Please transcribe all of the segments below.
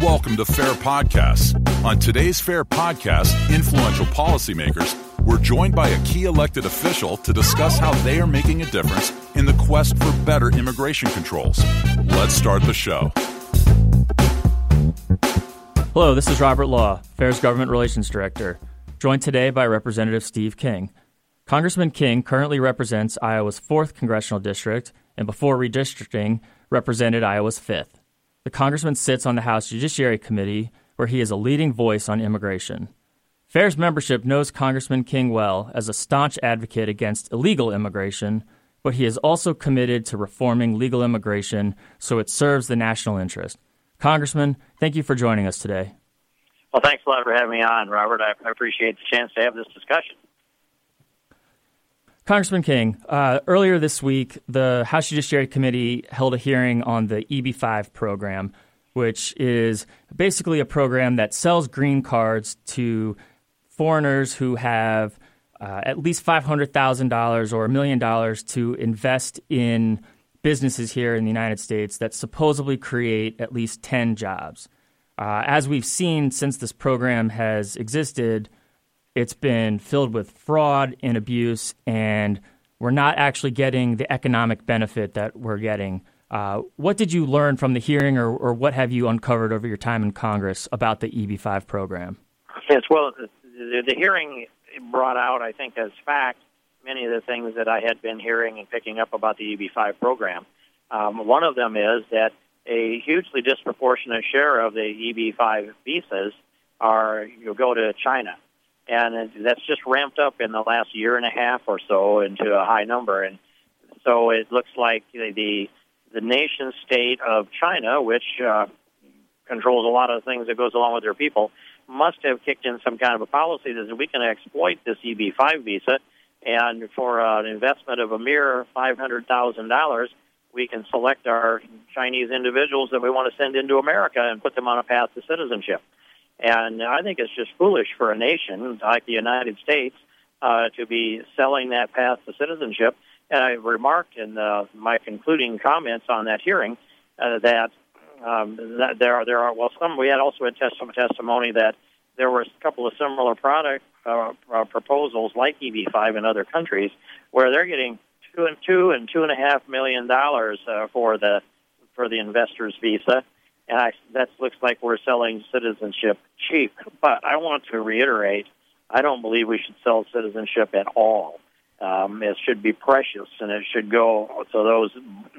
Welcome to Fair Podcasts. On today's Fair Podcast, influential policymakers were joined by a key elected official to discuss how they are making a difference in the quest for better immigration controls. Let's start the show. Hello, this is Robert Law, Fair's Government Relations Director, joined today by Representative Steve King. Congressman King currently represents Iowa's 4th Congressional District and before redistricting represented Iowa's 5th. The congressman sits on the House Judiciary Committee, where he is a leading voice on immigration. FAIR's membership knows Congressman King well as a staunch advocate against illegal immigration, but he is also committed to reforming legal immigration so it serves the national interest. Congressman, thank you for joining us today. Well, thanks a lot for having me on, Robert. I appreciate the chance to have this discussion. Congressman King, uh, earlier this week, the House Judiciary Committee held a hearing on the EB5 program, which is basically a program that sells green cards to foreigners who have uh, at least $500,000 or a million dollars to invest in businesses here in the United States that supposedly create at least 10 jobs. Uh, as we've seen since this program has existed, it's been filled with fraud and abuse, and we're not actually getting the economic benefit that we're getting. Uh, what did you learn from the hearing, or, or, what have you uncovered over your time in Congress about the EB5 program? Yes, well, the, the hearing brought out, I think, as fact, many of the things that I had been hearing and picking up about the EB5 program. Um, one of them is that a hugely disproportionate share of the EB5 visas are you go to China and that's just ramped up in the last year and a half or so into a high number. And so it looks like the the nation state of China, which uh, controls a lot of things that goes along with their people, must have kicked in some kind of a policy that we can exploit this EB5 visa, and for uh, an investment of a mere five hundred thousand dollars, we can select our Chinese individuals that we want to send into America and put them on a path to citizenship. And I think it's just foolish for a nation like the United States uh, to be selling that path to citizenship. And I remarked in uh, my concluding comments on that hearing uh, that, um, that there are there are well some we had also had test- testimony that there were a couple of similar product uh, uh, proposals like EB5 in other countries where they're getting two and two and two and a half million dollars uh, for the for the investor's visa and I, that looks like we're selling citizenship cheap. But I want to reiterate, I don't believe we should sell citizenship at all. Um, it should be precious, and it should go to those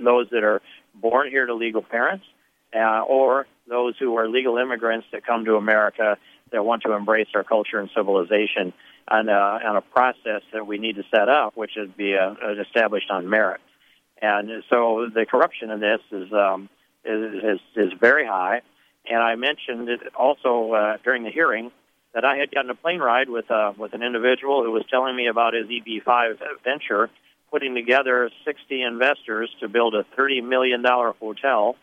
those that are born here to legal parents, uh, or those who are legal immigrants that come to America that want to embrace our culture and civilization on a, on a process that we need to set up, which would be uh, established on merit. And so the corruption in this is um, is, is, very high. And I mentioned it also uh, during the hearing that I had gotten a plane ride with uh, with an individual who was telling me about his EB5 venture, putting together 60 investors to build a 30 million dollar hotel.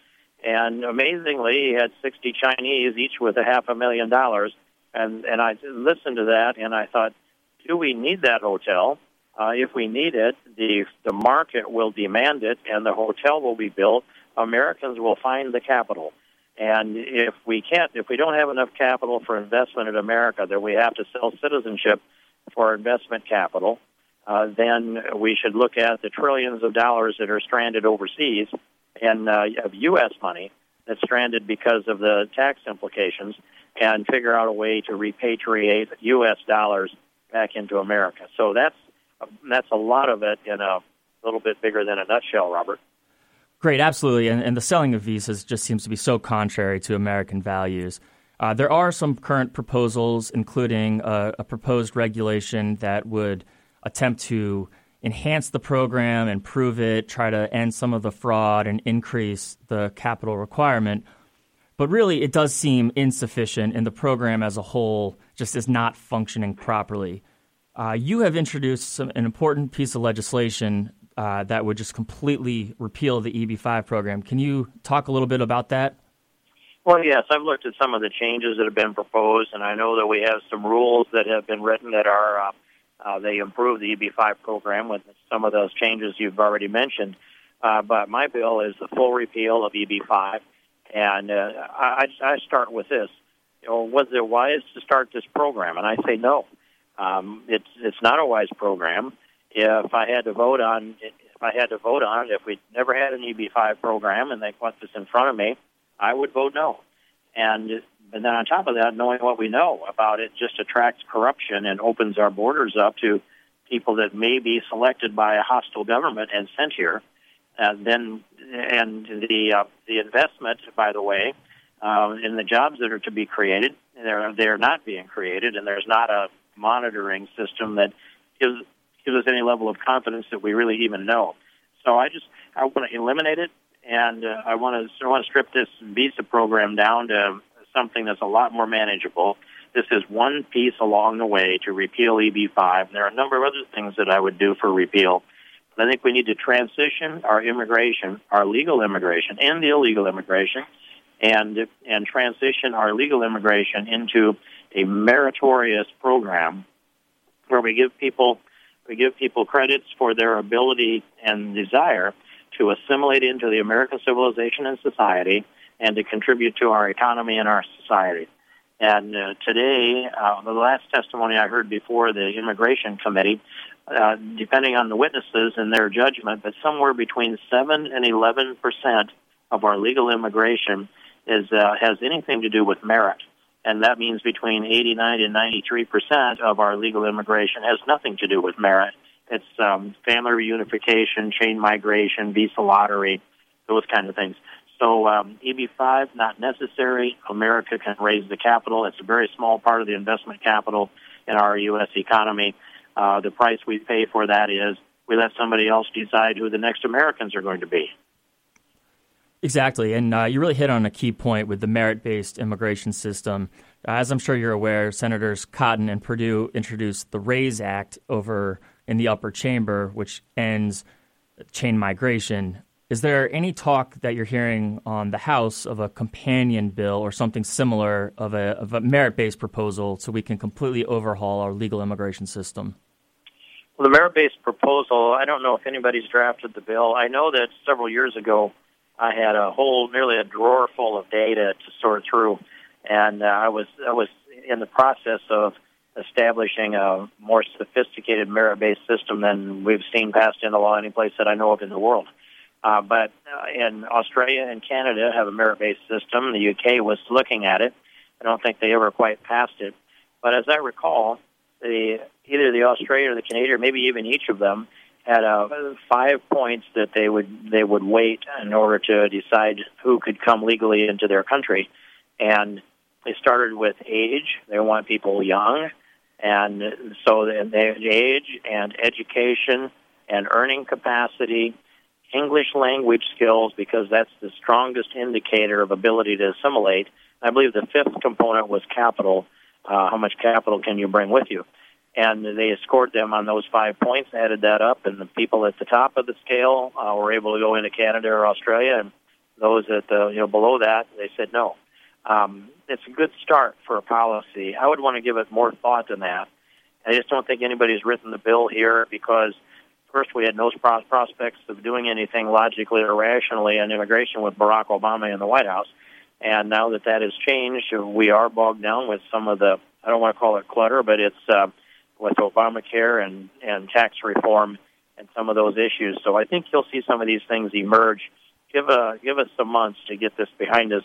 And amazingly, he had 60 Chinese, each with a half a million dollars. And and I listened to that, and I thought, do we need that hotel? Uh, if we need it, the the market will demand it, and the hotel will be built Americans will find the capital. And if we can't, if we don't have enough capital for investment in America, that we have to sell citizenship for investment capital, uh, then we should look at the trillions of dollars that are stranded overseas and uh, of U.S. money that's stranded because of the tax implications, and figure out a way to repatriate U.S. dollars back into America. So that's that's a lot of it in a little bit bigger than a nutshell, Robert. Great, absolutely. And, and, the selling of visas just seems to be so contrary to American values. Uh, there are some current proposals, including a, a, proposed regulation that would attempt to enhance the program, improve it, try to end some of the fraud, and increase the capital requirement. But really, it does seem insufficient, and the program as a whole just is not functioning properly. Uh, you have introduced some, an important piece of legislation uh, that would just completely repeal the EB5 program. Can you talk a little bit about that? Well, yes, I've looked at some of the changes that have been proposed, and I know that we have some rules that have been written that are uh, uh, they improve the EB5 program with some of those changes you've already mentioned. Uh, but my bill is the full repeal of EB5, And uh, I, I start with this: you know, was it wise to start this program? And I say no. Um, it's it's not a wise program. If I had to vote on if I had to vote on it, if we never had an EB5 program and they put this in front of me, I would vote no. And and then on top of that, knowing what we know about it just attracts corruption and opens our borders up to people that may be selected by a hostile government and sent here. And then and the uh, the investment, by the way, uh, in the jobs that are to be created, they're they're not being created, and there's not a monitoring system that gives gives us any level of confidence that we really even know. So I just I want to eliminate it, and uh, I want to I want to strip this visa program down to something that's a lot more manageable. This is one piece along the way to repeal EB5. There are a number of other things that I would do for repeal. I think we need to transition our immigration, our legal immigration, and the illegal immigration, and and transition our legal immigration into a meritorious program where we give people we give people credits for their ability and desire to assimilate into the American civilization and society and to contribute to our economy and our society. And uh, today, uh, the last testimony I heard before the Immigration Committee, uh, depending on the witnesses and their judgment, but somewhere between 7 and 11 percent of our legal immigration is, uh, has anything to do with merit and that means between 89 and 93 percent of our legal immigration has nothing to do with merit. It's um, family reunification, chain migration, visa lottery, those kind of things. So um, EB5 not necessary. America can raise the capital. It's a very small part of the investment capital in our U.S. economy. Uh, the price we pay for that is we let somebody else decide who the next Americans are going to be. Exactly. And uh, you really hit on a key point with the merit based immigration system. As I'm sure you're aware, Senators Cotton and Perdue introduced the RAISE Act over in the upper chamber, which ends chain migration. Is there any talk that you're hearing on the House of a companion bill or something similar of a, of a merit based proposal so we can completely overhaul our legal immigration system? Well, the merit based proposal, I don't know if anybody's drafted the bill. I know that several years ago, I had a whole, nearly a drawer full of data to sort through, and uh, I was I was in the process of establishing a more sophisticated merit-based system than we've seen passed into law any place that I know of in the world. Uh, but uh, in Australia and Canada have a merit-based system. The UK was looking at it. I don't think they ever quite passed it. But as I recall, the either the Australia or the Canadian, or maybe even each of them, had uh, five points that they would they would weight in order to decide who could come legally into their country, and they started with age. They want people young, and so they age and education and earning capacity, English language skills because that's the strongest indicator of ability to assimilate. I believe the fifth component was capital. Uh, how much capital can you bring with you? And they scored them on those five points, added that up, and the people at the top of the scale uh, were able to go into Canada or Australia, and those at the you know below that they said no. Um, it's a good start for a policy. I would want to give it more thought than that. I just don't think anybody's written the bill here because first we had no prospects of doing anything logically or rationally on immigration with Barack Obama in the White House. And now that that has changed, we are bogged down with some of the I don't want to call it clutter, but it's uh, with Obamacare and, and tax reform and some of those issues. So I think you'll see some of these things emerge. Give a give us some months to get this behind us,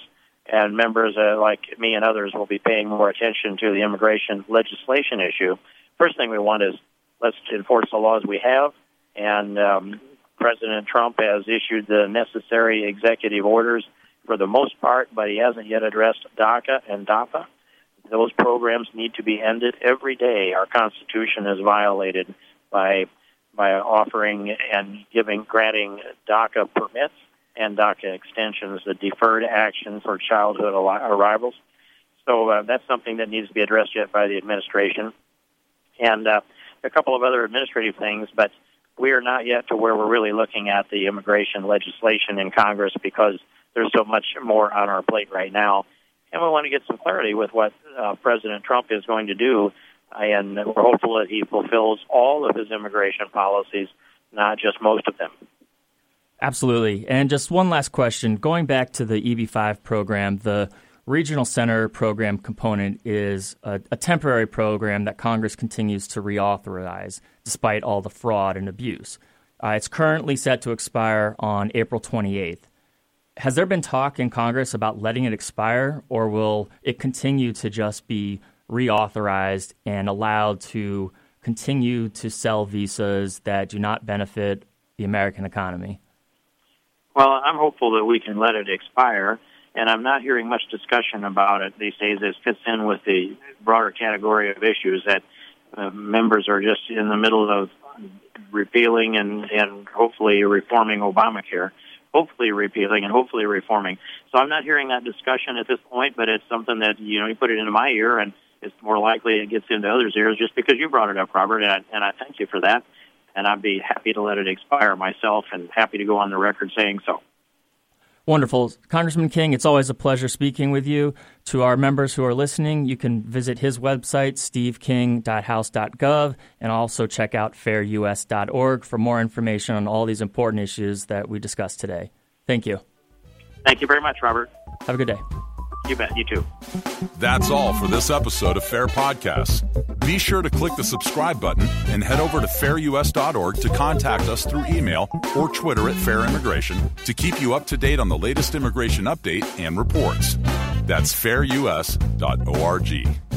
and members uh, like me and others will be paying more attention to the immigration legislation issue. First thing we want is let's enforce the laws we have, and um, President Trump has issued the necessary executive orders for the most part, but he hasn't yet addressed DACA and DAPA. Those programs need to be ended every day. Our Constitution is violated by by offering and giving granting DACA permits and DACA extensions, the deferred action for childhood arrivals. So uh, that's something that needs to be addressed yet by the administration, and uh, a couple of other administrative things. But we are not yet to where we're really looking at the immigration legislation in Congress because there's so much more on our plate right now and we want to get some clarity with what uh, President Trump is going to do. And we're hopeful that he fulfills all of his immigration policies, not just most of them. Absolutely. And just one last question. Going back to the EB5 program, the Regional Center program component is a, a, temporary program that Congress continues to reauthorize despite all the fraud and abuse. Uh, it's currently set to expire on April 28th. Has there been talk in Congress about letting it expire, or will it continue to just be reauthorized and allowed to continue to sell visas that do not benefit the American economy? Well, I'm hopeful that we can let it expire and I'm not hearing much discussion about it these days. It fits in with the broader category of issues that uh, members are just in the middle of repealing and, and hopefully reforming Obamacare. Hopefully repealing and hopefully reforming. So I'm not hearing that discussion at this point, but it's something that you know you put it into my ear, and it's more likely it gets into others' ears just because you brought it up, Robert, and I, and I thank you for that. And I'd be happy to let it expire myself, and happy to go on the record saying so. Wonderful. Congressman King, it's always a pleasure speaking with you. To our members who are listening, you can visit his website, steveking.house.gov, and also check out fairus.org for more information on all these important issues that we discussed today. Thank you. Thank you very much, Robert. Have a good day. You bet. You too. That's all for this episode of Fair Podcasts. Be sure to click the subscribe button and head over to fairus.org to contact us through email or Twitter at Fair Immigration to keep you up to date on the latest immigration update and reports. That's fairus.org.